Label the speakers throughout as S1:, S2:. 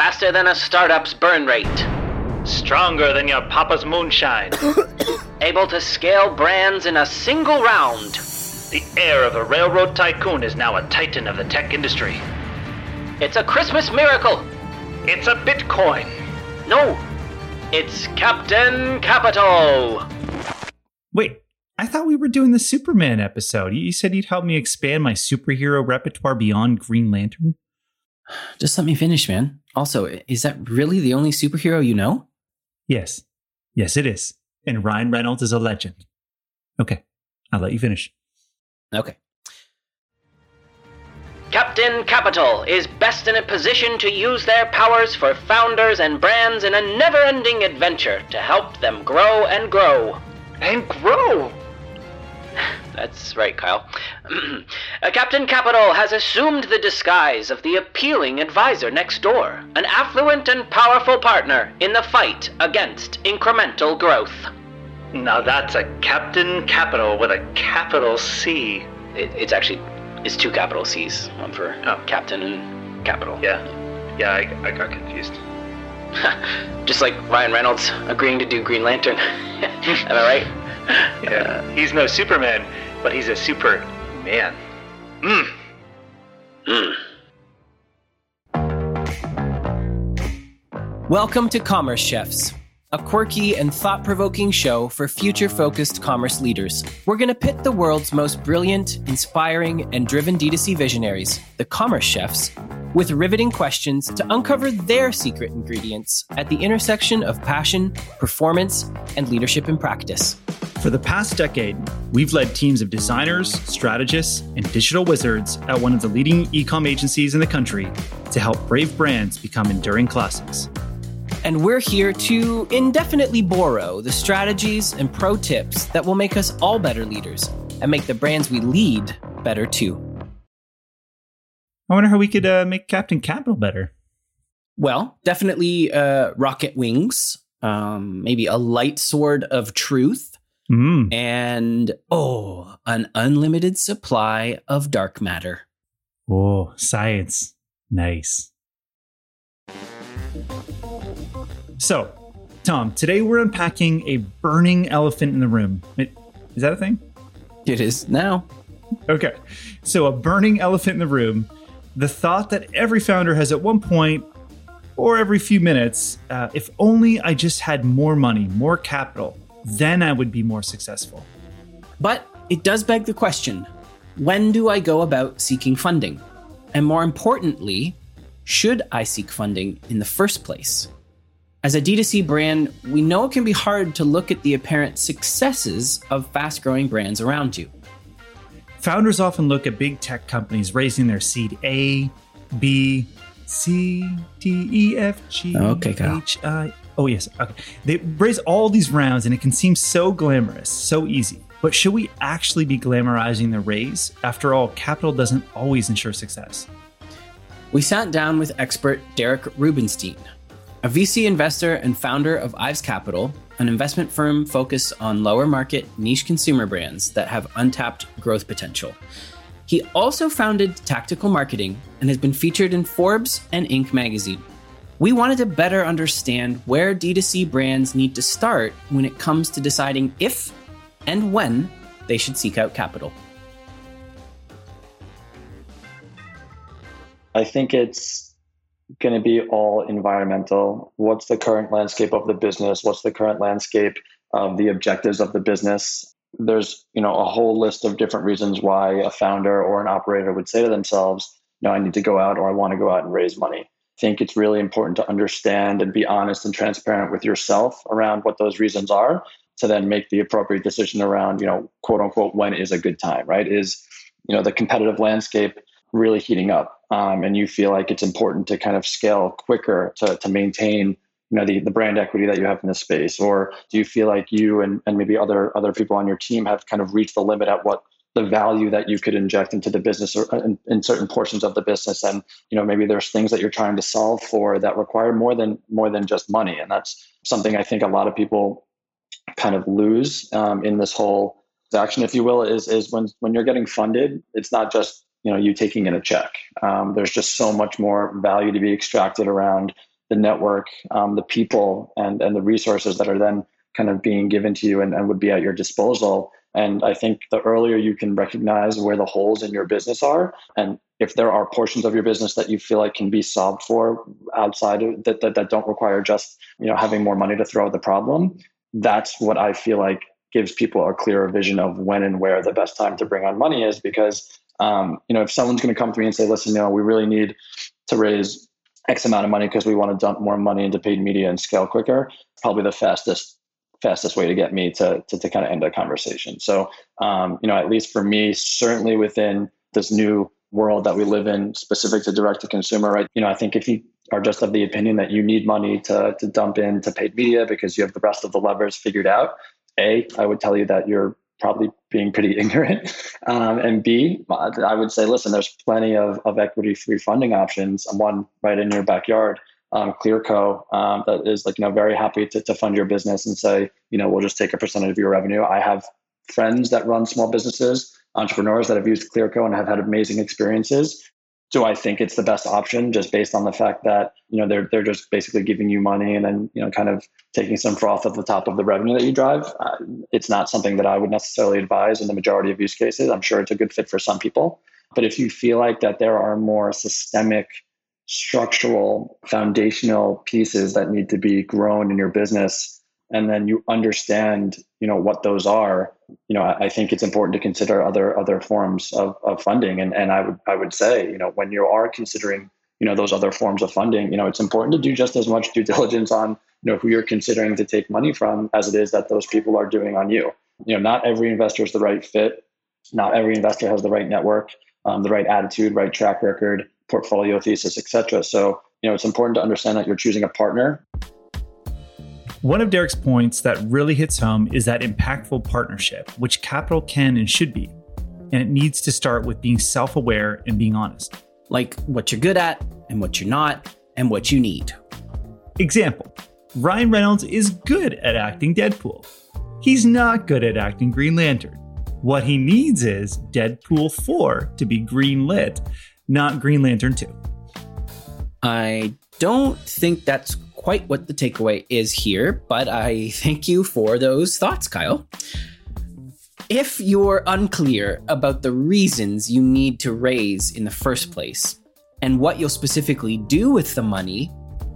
S1: faster than a startup's burn rate.
S2: Stronger than your papa's moonshine.
S1: Able to scale brands in a single round.
S2: the heir of a railroad tycoon is now a titan of the tech industry.
S1: It's a Christmas miracle.
S2: It's a Bitcoin.
S1: No, it's Captain Capital.
S3: Wait, I thought we were doing the Superman episode. You said you'd help me expand my superhero repertoire beyond Green Lantern?
S4: Just let me finish, man. Also, is that really the only superhero you know?
S3: Yes. Yes, it is. And Ryan Reynolds is a legend. Okay, I'll let you finish.
S4: Okay.
S1: Captain Capital is best in a position to use their powers for founders and brands in a never ending adventure to help them grow and grow.
S2: And grow.
S1: That's right, Kyle. Uh, Captain Capital has assumed the disguise of the appealing advisor next door, an affluent and powerful partner in the fight against incremental growth.
S2: Now that's a Captain Capital with a capital C.
S1: It, it's actually it's two capital C's, one for
S2: Oh.
S1: Captain and Capital.
S2: Yeah. Yeah, I, I got confused.
S1: Just like Ryan Reynolds agreeing to do Green Lantern. Am I right?
S2: Yeah. he's no Superman, but he's a super man. Mm.
S4: Welcome to Commerce Chefs, a quirky and thought provoking show for future focused commerce leaders. We're going to pit the world's most brilliant, inspiring, and driven D2C visionaries, the Commerce Chefs, with riveting questions to uncover their secret ingredients at the intersection of passion, performance, and leadership in practice.
S3: For the past decade, we've led teams of designers, strategists, and digital wizards at one of the leading ecom agencies in the country to help brave brands become enduring classics.
S4: And we're here to indefinitely borrow the strategies and pro tips that will make us all better leaders and make the brands we lead better too.
S3: I wonder how we could uh, make Captain Capital better.
S4: Well, definitely uh, rocket wings, um, maybe a light sword of truth,
S3: Mm.
S4: and oh, an unlimited supply of dark matter.
S3: Oh, science. Nice. So, Tom, today we're unpacking a burning elephant in the room. Is that a thing?
S4: It is now.
S3: Okay. So, a burning elephant in the room. The thought that every founder has at one point or every few minutes uh, if only I just had more money, more capital, then I would be more successful.
S4: But it does beg the question when do I go about seeking funding? And more importantly, should I seek funding in the first place? As a D2C brand, we know it can be hard to look at the apparent successes of fast growing brands around you.
S3: Founders often look at big tech companies raising their seed A, B, C, D, E, F, G,
S4: Okay, Kyle.
S3: H, I. Oh, yes. Okay. They raise all these rounds and it can seem so glamorous, so easy. But should we actually be glamorizing the raise? After all, capital doesn't always ensure success.
S4: We sat down with expert Derek Rubenstein, a VC investor and founder of Ives Capital, an investment firm focused on lower market niche consumer brands that have untapped growth potential. He also founded Tactical Marketing and has been featured in Forbes and Inc. magazine. We wanted to better understand where D2C brands need to start when it comes to deciding if and when they should seek out capital.
S5: I think it's going to be all environmental. What's the current landscape of the business? What's the current landscape of the objectives of the business? There's, you know, a whole list of different reasons why a founder or an operator would say to themselves, "No, I need to go out or I want to go out and raise money." Think it's really important to understand and be honest and transparent with yourself around what those reasons are to then make the appropriate decision around, you know, quote unquote, when is a good time, right? Is, you know, the competitive landscape really heating up um, and you feel like it's important to kind of scale quicker to, to maintain you know the, the brand equity that you have in this space or do you feel like you and, and maybe other other people on your team have kind of reached the limit at what the value that you could inject into the business or in, in certain portions of the business. And you know maybe there's things that you're trying to solve for that require more than more than just money. And that's something i think a lot of people kind of lose um, in this whole action if you will is is when when you're getting funded it's not just you know you taking in a check. Um, there's just so much more value to be extracted around the network, um, the people, and and the resources that are then kind of being given to you and, and would be at your disposal. And I think the earlier you can recognize where the holes in your business are, and if there are portions of your business that you feel like can be solved for outside of that, that, that don't require just you know having more money to throw at the problem, that's what I feel like gives people a clearer vision of when and where the best time to bring on money is. Because um, you know if someone's going to come to me and say, listen, you know, we really need to raise X amount of money because we want to dump more money into paid media and scale quicker, probably the fastest fastest way to get me to to, to kind of end a conversation. So um, you know, at least for me, certainly within this new world that we live in, specific to direct to consumer, right? You know, I think if you are just of the opinion that you need money to to dump into paid media because you have the rest of the levers figured out, a, I would tell you that you're probably being pretty ignorant. Um, and B, I would say, listen, there's plenty of, of equity free funding options. One right in your backyard um, Clearco um, that is like you know very happy to, to fund your business and say you know we'll just take a percentage of your revenue. I have friends that run small businesses, entrepreneurs that have used Clearco and have had amazing experiences. Do I think it's the best option just based on the fact that you know they're they're just basically giving you money and then you know kind of taking some froth at the top of the revenue that you drive? Uh, it's not something that I would necessarily advise in the majority of use cases. I'm sure it's a good fit for some people, but if you feel like that there are more systemic structural foundational pieces that need to be grown in your business. And then you understand you know what those are. You know i, I think it's important to consider other other forms of, of funding. And, and i would i would say you know when you are considering you know those other forms of funding you know it's important to do just as much due diligence on you know who you're considering to take money from as it is that those people are doing on you. You know not every investor is the right fit. Not every investor has the right network um, the right attitude right track record portfolio thesis, etc. So, you know, it's important to understand that you're choosing a partner.
S3: One of Derek's points that really hits home is that impactful partnership, which capital can and should be. And it needs to start with being self aware and being honest.
S4: Like what you're good at and what you're not and what you need.
S3: Example Ryan Reynolds is good at acting Deadpool. He's not good at acting Green Lantern. What he needs is Deadpool 4 to be green lit not Green Lantern 2.
S4: I don't think that's quite what the takeaway is here, but I thank you for those thoughts, Kyle. If you're unclear about the reasons you need to raise in the first place and what you'll specifically do with the money,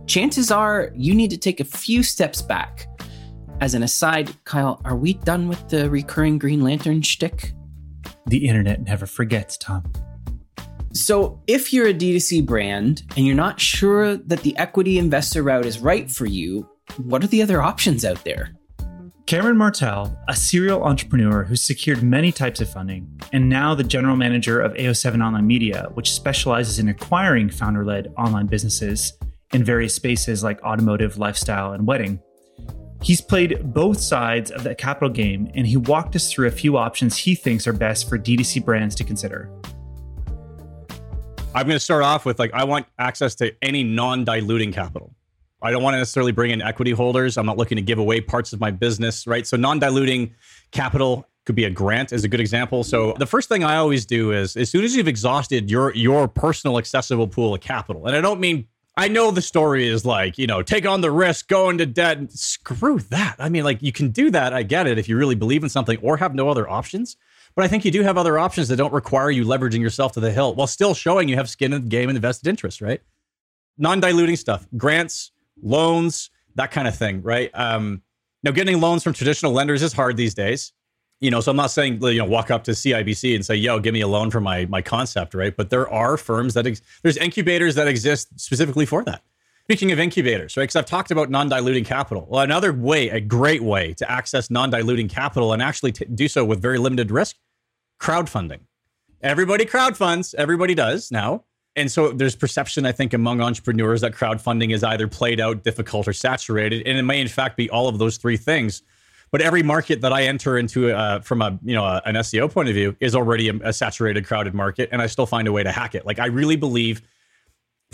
S4: chances are you need to take a few steps back. As an aside, Kyle, are we done with the recurring Green Lantern shtick?
S3: The internet never forgets, Tom.
S4: So, if you're a D2C brand and you're not sure that the equity investor route is right for you, what are the other options out there?
S3: Cameron Martell, a serial entrepreneur who secured many types of funding, and now the general manager of AO7 Online Media, which specializes in acquiring founder led online businesses in various spaces like automotive, lifestyle, and wedding. He's played both sides of the capital game, and he walked us through a few options he thinks are best for D2C brands to consider.
S6: I'm going to start off with like I want access to any non-diluting capital. I don't want to necessarily bring in equity holders. I'm not looking to give away parts of my business, right? So non-diluting capital could be a grant is a good example. So the first thing I always do is as soon as you've exhausted your your personal accessible pool of capital, and I don't mean I know the story is like, you know, take on the risk, go into debt. Screw that. I mean, like you can do that. I get it if you really believe in something or have no other options. But I think you do have other options that don't require you leveraging yourself to the hill while still showing you have skin in the game and invested interest, right? Non diluting stuff, grants, loans, that kind of thing, right? Um, now, getting loans from traditional lenders is hard these days. You know, so I'm not saying you know walk up to CIBC and say, "Yo, give me a loan for my my concept," right? But there are firms that ex- there's incubators that exist specifically for that. Speaking of incubators, right? Because I've talked about non-diluting capital. Well, another way, a great way to access non-diluting capital and actually t- do so with very limited risk, crowdfunding. Everybody crowdfunds. Everybody does now. And so there's perception, I think, among entrepreneurs that crowdfunding is either played out, difficult, or saturated, and it may in fact be all of those three things. But every market that I enter into uh, from a you know a, an SEO point of view is already a, a saturated, crowded market, and I still find a way to hack it. Like I really believe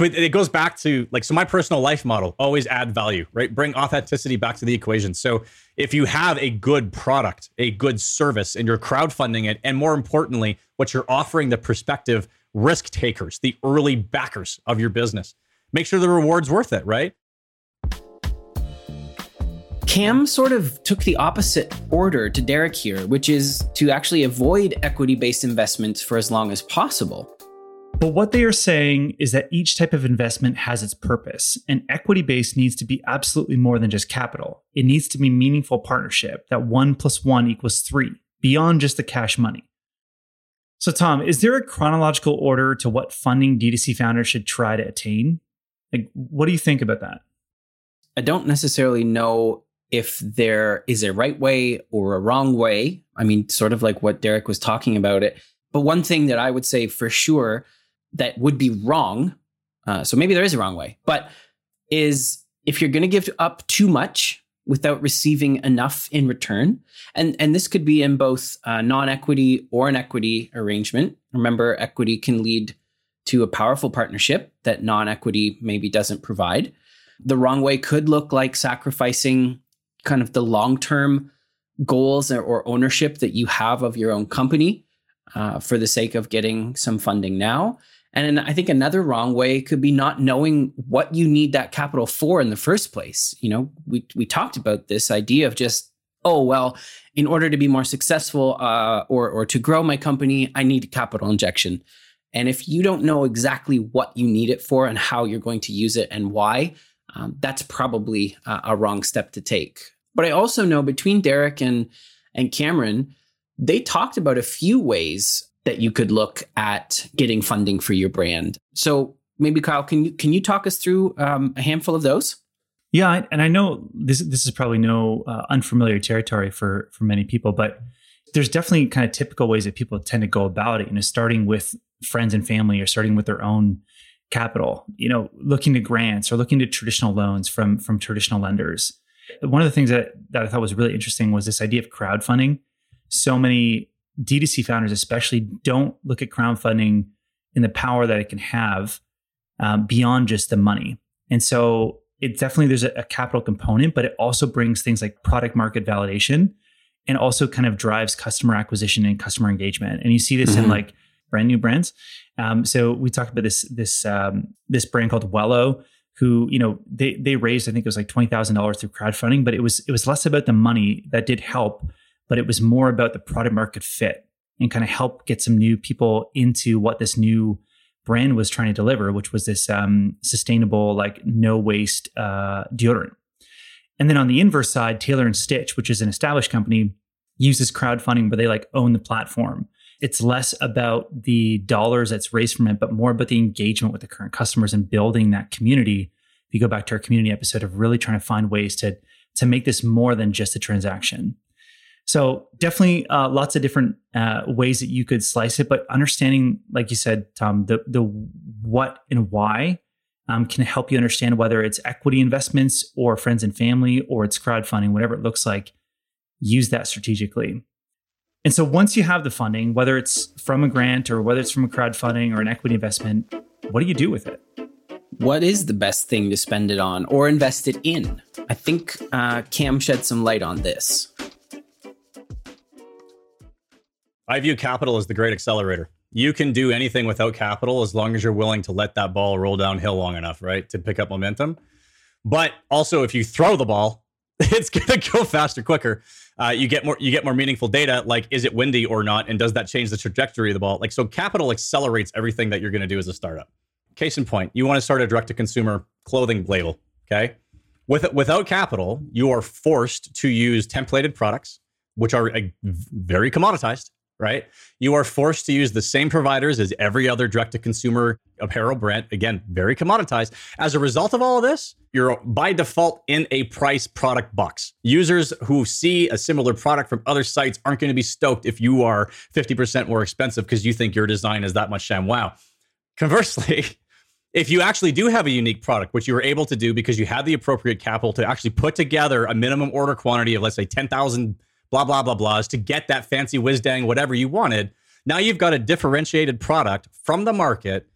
S6: but it goes back to like so my personal life model always add value right? Bring authenticity back to the equation. So if you have a good product a good service and you're crowdfunding it and more importantly what you're offering the prospective risk takers the early backers of your business make sure the reward's worth it right?
S4: Cam sort of took the opposite order to Derek here, which is to actually avoid equity based investments for as long as possible.
S3: But what they are saying is that each type of investment has its purpose, and equity based needs to be absolutely more than just capital. It needs to be meaningful partnership that one plus one equals three, beyond just the cash money. So, Tom, is there a chronological order to what funding D2C founders should try to attain? Like, what do you think about that?
S4: I don't necessarily know if there is a right way or a wrong way. I mean, sort of like what Derek was talking about it. But one thing that I would say for sure that would be wrong, uh, so maybe there is a wrong way, but is if you're going to give up too much without receiving enough in return, and and this could be in both uh, non-equity or an equity arrangement. Remember, equity can lead to a powerful partnership that non-equity maybe doesn't provide. The wrong way could look like sacrificing kind of the long term goals or ownership that you have of your own company uh, for the sake of getting some funding now. And I think another wrong way could be not knowing what you need that capital for in the first place. You know, we we talked about this idea of just oh well, in order to be more successful uh, or or to grow my company, I need capital injection. And if you don't know exactly what you need it for and how you're going to use it and why, um, that's probably a, a wrong step to take. But I also know between Derek and and Cameron, they talked about a few ways that you could look at getting funding for your brand. So maybe Kyle, can you can you talk us through um, a handful of those?
S3: Yeah, and I know this this is probably no uh, unfamiliar territory for for many people, but there's definitely kind of typical ways that people tend to go about it. You know, starting with friends and family, or starting with their own capital, you know, looking to grants or looking to traditional loans from from traditional lenders. One of the things that that I thought was really interesting was this idea of crowdfunding. So many D2C founders, especially, don't look at crowdfunding in the power that it can have um, beyond just the money. And so it definitely there's a, a capital component, but it also brings things like product market validation and also kind of drives customer acquisition and customer engagement. And you see this mm-hmm. in like brand new brands. Um, so we talked about this this um, this brand called Wello, who you know they they raised I think it was like twenty thousand dollars through crowdfunding, but it was it was less about the money that did help, but it was more about the product market fit and kind of help get some new people into what this new brand was trying to deliver, which was this um, sustainable like no waste uh, deodorant. And then on the inverse side, Taylor and Stitch, which is an established company, uses crowdfunding where they like own the platform it's less about the dollars that's raised from it, but more about the engagement with the current customers and building that community. If you go back to our community episode of really trying to find ways to to make this more than just a transaction. So definitely uh, lots of different uh, ways that you could slice it, but understanding, like you said, Tom, the the what and why um, can help you understand whether it's equity investments or friends and family or it's crowdfunding, whatever it looks like. Use that strategically. And so once you have the funding, whether it's from a grant or whether it's from a crowdfunding or an equity investment, what do you do with it?
S4: What is the best thing to spend it on or invest it in? I think uh, Cam shed some light on this.
S6: I view capital as the great accelerator. You can do anything without capital as long as you're willing to let that ball roll downhill long enough, right? To pick up momentum. But also, if you throw the ball, it's going to go faster, quicker. Uh, you get more, you get more meaningful data. Like, is it windy or not, and does that change the trajectory of the ball? Like, so capital accelerates everything that you're going to do as a startup. Case in point, you want to start a direct-to-consumer clothing label. Okay, with without capital, you are forced to use templated products, which are uh, very commoditized right? You are forced to use the same providers as every other direct to consumer apparel brand. Again, very commoditized. As a result of all of this, you're by default in a price product box. Users who see a similar product from other sites aren't going to be stoked if you are 50% more expensive because you think your design is that much sham wow. Conversely, if you actually do have a unique product, which you were able to do because you had the appropriate capital to actually put together a minimum order quantity of, let's say, 10,000 blah, blah, blah, blahs to get that fancy whiz dang, whatever you wanted. Now you've got a differentiated product from the market,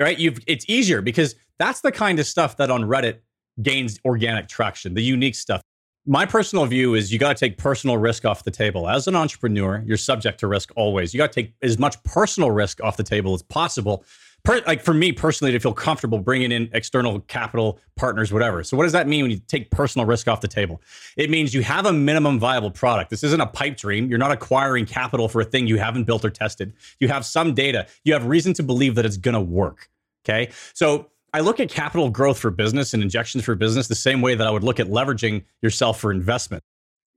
S6: right? You've it's easier because that's the kind of stuff that on Reddit gains organic traction, the unique stuff. My personal view is you got to take personal risk off the table. As an entrepreneur, you're subject to risk always. You got to take as much personal risk off the table as possible per, like for me personally to feel comfortable bringing in external capital partners, whatever. So what does that mean when you take personal risk off the table? It means you have a minimum viable product. This isn't a pipe dream. You're not acquiring capital for a thing you haven't built or tested. You have some data. You have reason to believe that it's going to work. Okay. So I look at capital growth for business and injections for business the same way that I would look at leveraging yourself for investment.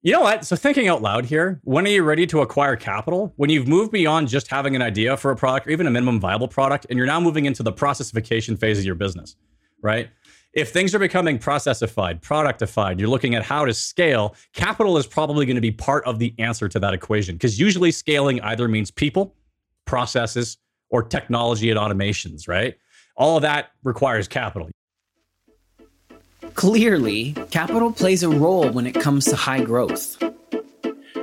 S6: You know what? So thinking out loud here, when are you ready to acquire capital? When you've moved beyond just having an idea for a product or even a minimum viable product, and you're now moving into the processification phase of your business, right? If things are becoming processified, productified, you're looking at how to scale, capital is probably going to be part of the answer to that equation. Because usually scaling either means people, processes, or technology and automations, right? All of that requires capital.
S4: Clearly, capital plays a role when it comes to high growth.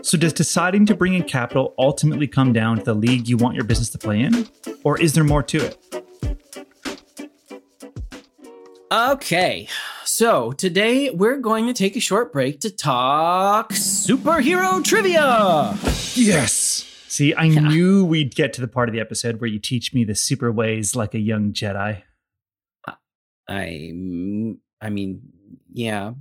S3: So, does deciding to bring in capital ultimately come down to the league you want your business to play in? Or is there more to it?
S4: Okay, so today we're going to take a short break to talk superhero trivia.
S3: Yes. See, I knew we'd get to the part of the episode where you teach me the super ways like a young Jedi.
S4: I I mean, yeah,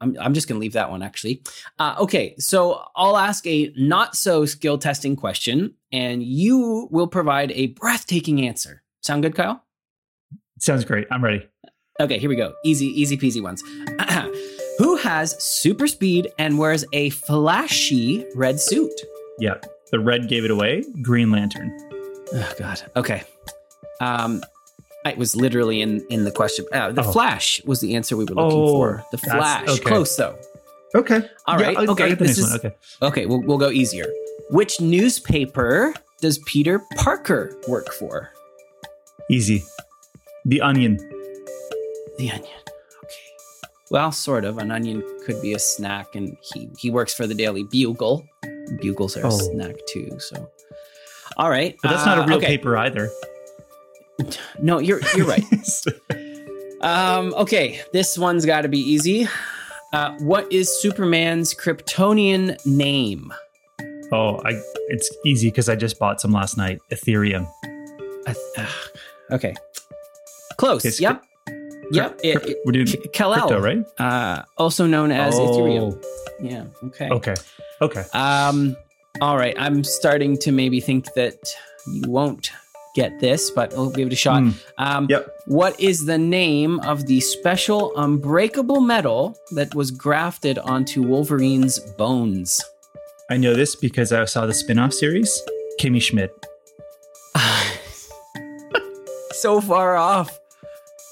S4: I'm, I'm just going to leave that one actually. Uh, okay, so I'll ask a not so skill testing question, and you will provide a breathtaking answer. Sound good, Kyle?
S3: Sounds great. I'm ready.
S4: Okay, here we go. Easy, easy peasy ones. Who has super speed and wears a flashy red suit?
S3: Yeah, the red gave it away. Green Lantern.
S4: Oh, God. Okay. Um, it was literally in in the question. Uh, the oh. Flash was the answer we were looking oh, for. The Flash, okay. close though.
S3: Okay.
S4: All right.
S3: Yeah,
S4: okay.
S3: This is, okay.
S4: Okay. We'll we'll go easier. Which newspaper does Peter Parker work for?
S3: Easy. The Onion.
S4: The Onion. Okay. Well, sort of. An onion could be a snack, and he he works for the Daily Bugle. Bugles are oh. a snack too. So. All right.
S3: But that's uh, not a uh, real okay. paper either.
S4: No, you're you're right. um, okay, this one's got to be easy. Uh, what is Superman's Kryptonian name?
S3: Oh, I it's easy because I just bought some last night. Ethereum.
S4: Okay, close. It's yep. Yep. It, it, We're doing crypto, right? Uh, also known as oh. Ethereum. Yeah. Okay.
S3: Okay. Okay.
S4: Um. All right. I'm starting to maybe think that you won't get this, but we'll give it a shot. Mm. Um,
S3: yep.
S4: What is the name of the special unbreakable metal that was grafted onto Wolverine's bones?
S3: I know this because I saw the spin off series, Kimmy Schmidt.
S4: so far off.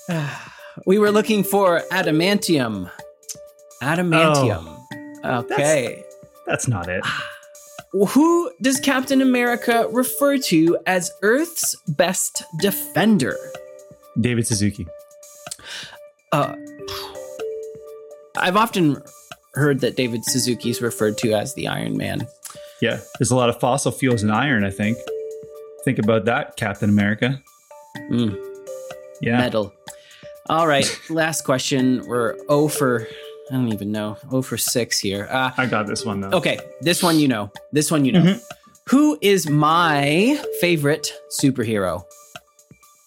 S4: we were looking for adamantium. Adamantium. Oh, okay.
S3: That's, that's not it.
S4: Who does Captain America refer to as Earth's best defender?
S3: David Suzuki.
S4: Uh, I've often heard that David Suzuki is referred to as the Iron Man.
S3: Yeah, there's a lot of fossil fuels in iron, I think. Think about that, Captain America.
S4: Mm. Yeah. Metal. All right, last question. We're 0 for I don't even know. Oh for six here. Uh,
S3: I got this one though.
S4: Okay, this one you know. This one you know. Mm-hmm. Who is my favorite superhero?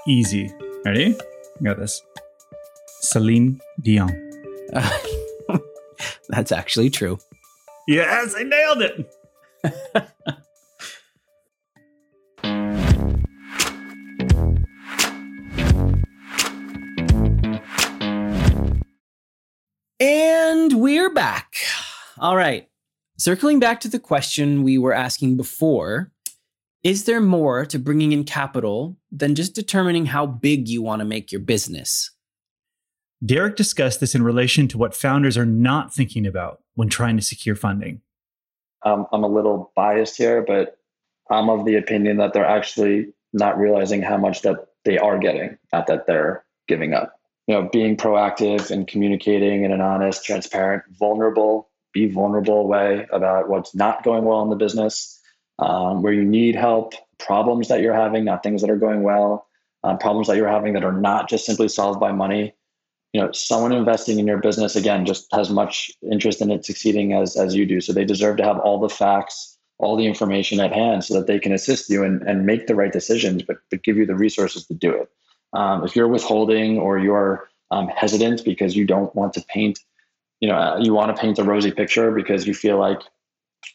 S3: Easy. Ready? I got this. Celine Dion. Uh,
S4: that's actually true.
S3: Yes, I nailed it.
S4: All right. Circling back to the question we were asking before, is there more to bringing in capital than just determining how big you want to make your business?
S3: Derek discussed this in relation to what founders are not thinking about when trying to secure funding.
S5: Um, I'm a little biased here, but I'm of the opinion that they're actually not realizing how much that they are getting, not that they're giving up you know, being proactive and communicating in an honest, transparent, vulnerable, be vulnerable way about what's not going well in the business, um, where you need help, problems that you're having, not things that are going well, um, problems that you're having that are not just simply solved by money. You know, someone investing in your business again just has much interest in it succeeding as as you do. So they deserve to have all the facts, all the information at hand so that they can assist you and, and make the right decisions, but, but give you the resources to do it. Um, if you're withholding or you're um, hesitant because you don't want to paint, you know, uh, you want to paint a rosy picture because you feel like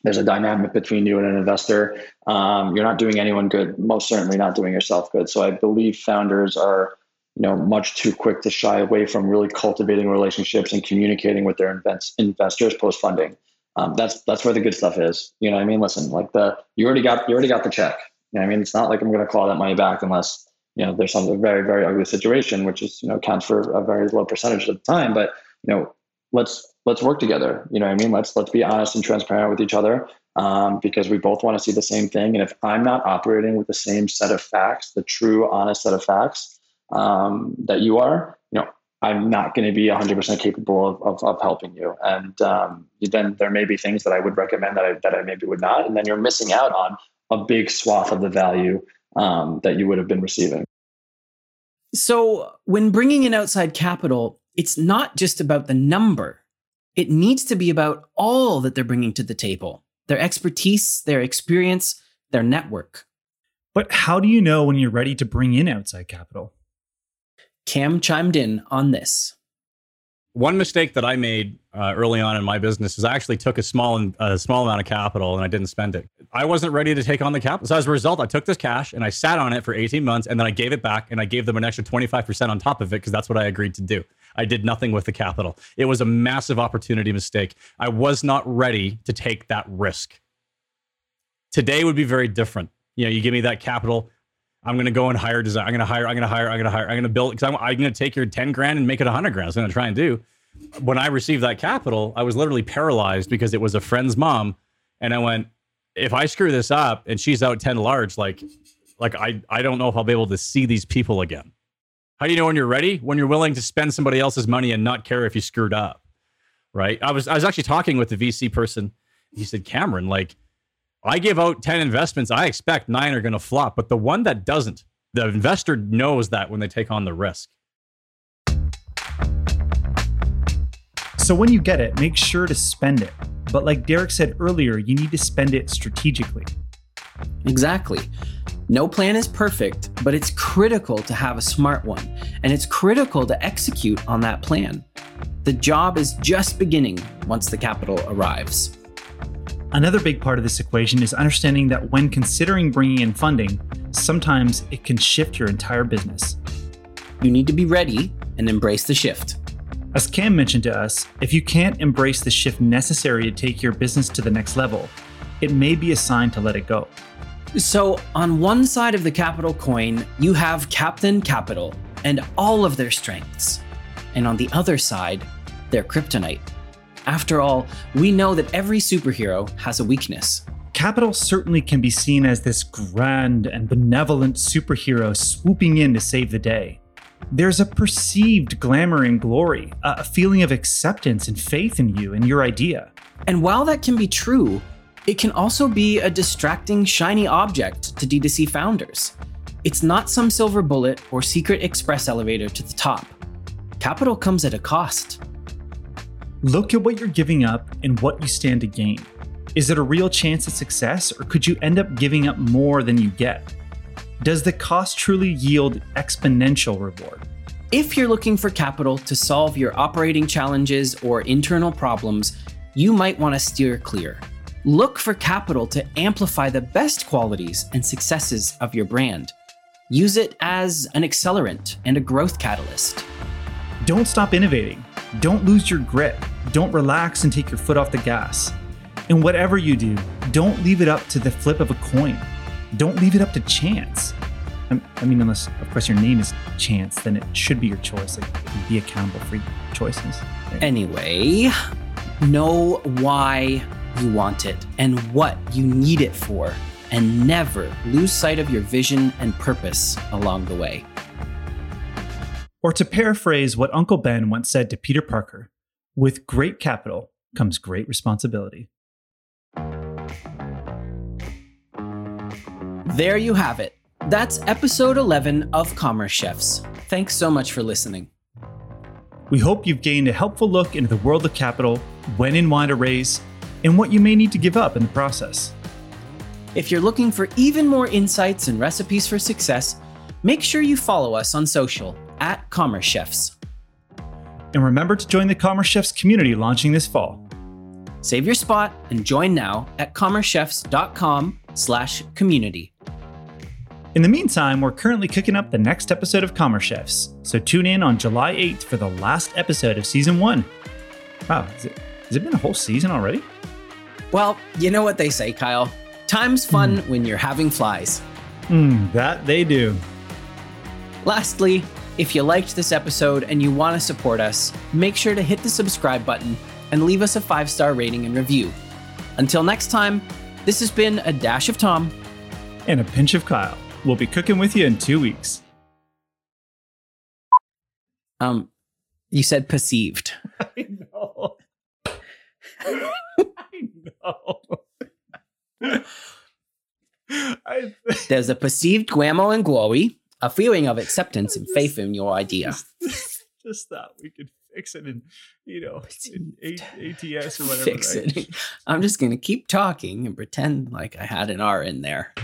S5: there's a dynamic between you and an investor. Um, you're not doing anyone good, most certainly not doing yourself good. So I believe founders are, you know, much too quick to shy away from really cultivating relationships and communicating with their invest- investors post funding. Um, that's that's where the good stuff is. You know what I mean? Listen, like the you already got you already got the check. You know I mean? It's not like I'm going to claw that money back unless you know there's some very very ugly situation, which is you know accounts for a very low percentage of the time. But you know, let's let's work together. You know what I mean? Let's let's be honest and transparent with each other um, because we both want to see the same thing. And if I'm not operating with the same set of facts, the true honest set of facts um, that you are, you know, I'm not going to be 100% capable of, of, of helping you. And um, then there may be things that I would recommend that I, that I maybe would not. And then you're missing out on a big swath of the value um, that you would have been receiving.
S4: So, when bringing in outside capital, it's not just about the number. It needs to be about all that they're bringing to the table their expertise, their experience, their network.
S3: But how do you know when you're ready to bring in outside capital?
S4: Cam chimed in on this.
S6: One mistake that I made uh, early on in my business is I actually took a small a small amount of capital and I didn't spend it. I wasn't ready to take on the capital. So as a result, I took this cash and I sat on it for 18 months and then I gave it back and I gave them an extra 25% on top of it because that's what I agreed to do. I did nothing with the capital. It was a massive opportunity mistake. I was not ready to take that risk. Today would be very different. You know, you give me that capital, I'm going to go and hire design. I'm going to hire. I'm going to hire. I'm going to hire. I'm going to build because I'm, I'm going to take your 10 grand and make it 100 grand. I'm going to try and do. When I received that capital, I was literally paralyzed because it was a friend's mom, and I went, if I screw this up and she's out 10 large, like, like I I don't know if I'll be able to see these people again. How do you know when you're ready? When you're willing to spend somebody else's money and not care if you screwed up, right? I was I was actually talking with the VC person. He said, Cameron, like I give out 10 investments, I expect nine are going to flop, but the one that doesn't, the investor knows that when they take on the risk.
S3: So when you get it, make sure to spend it. But like Derek said earlier, you need to spend it strategically.
S4: Exactly. No plan is perfect, but it's critical to have a smart one, and it's critical to execute on that plan. The job is just beginning once the capital arrives.
S3: Another big part of this equation is understanding that when considering bringing in funding, sometimes it can shift your entire business.
S4: You need to be ready and embrace the shift.
S3: As Cam mentioned to us, if you can't embrace the shift necessary to take your business to the next level, it may be a sign to let it go.
S4: So, on one side of the capital coin, you have Captain Capital and all of their strengths. And on the other side, their kryptonite. After all, we know that every superhero has a weakness.
S3: Capital certainly can be seen as this grand and benevolent superhero swooping in to save the day. There's a perceived glamour and glory, a feeling of acceptance and faith in you and your idea.
S4: And while that can be true, it can also be a distracting, shiny object to D2C founders. It's not some silver bullet or secret express elevator to the top. Capital comes at a cost.
S3: Look at what you're giving up and what you stand to gain. Is it a real chance at success, or could you end up giving up more than you get? Does the cost truly yield exponential reward?
S4: If you're looking for capital to solve your operating challenges or internal problems, you might want to steer clear. Look for capital to amplify the best qualities and successes of your brand. Use it as an accelerant and a growth catalyst.
S3: Don't stop innovating. Don't lose your grit. Don't relax and take your foot off the gas. And whatever you do, don't leave it up to the flip of a coin. Don't leave it up to chance. Um, I mean, unless, of course, your name is Chance, then it should be your choice. Like, be accountable for your choices.
S4: Anyway, know why you want it and what you need it for, and never lose sight of your vision and purpose along the way.
S3: Or to paraphrase what Uncle Ben once said to Peter Parker, with great capital comes great responsibility.
S4: There you have it. That's episode 11 of Commerce Chefs. Thanks so much for listening.
S3: We hope you've gained a helpful look into the world of capital, when and why to raise, and what you may need to give up in the process.
S4: If you're looking for even more insights and recipes for success, make sure you follow us on social at Commerce Chefs.
S3: And remember to join the Commerce Chefs community launching this fall.
S4: Save your spot and join now at commercechefs.com slash community.
S3: In the meantime, we're currently cooking up the next episode of Commerce Chefs, so tune in on July 8th for the last episode of season one. Wow, has it, has it been a whole season already?
S4: Well, you know what they say, Kyle. Time's fun when you're having flies.
S3: Hmm, that they do.
S4: Lastly, if you liked this episode and you want to support us, make sure to hit the subscribe button and leave us a five star rating and review. Until next time, this has been a dash of Tom.
S3: And a pinch of Kyle. We'll be cooking with you in two weeks.
S4: Um, you said perceived.
S3: I know. I
S4: There's a perceived guamo and glory, a feeling of acceptance and faith in your idea.
S3: just thought we could fix it in, you know, in A- ATS or whatever.
S4: Fix
S3: right?
S4: it. I'm just gonna keep talking and pretend like I had an R in there.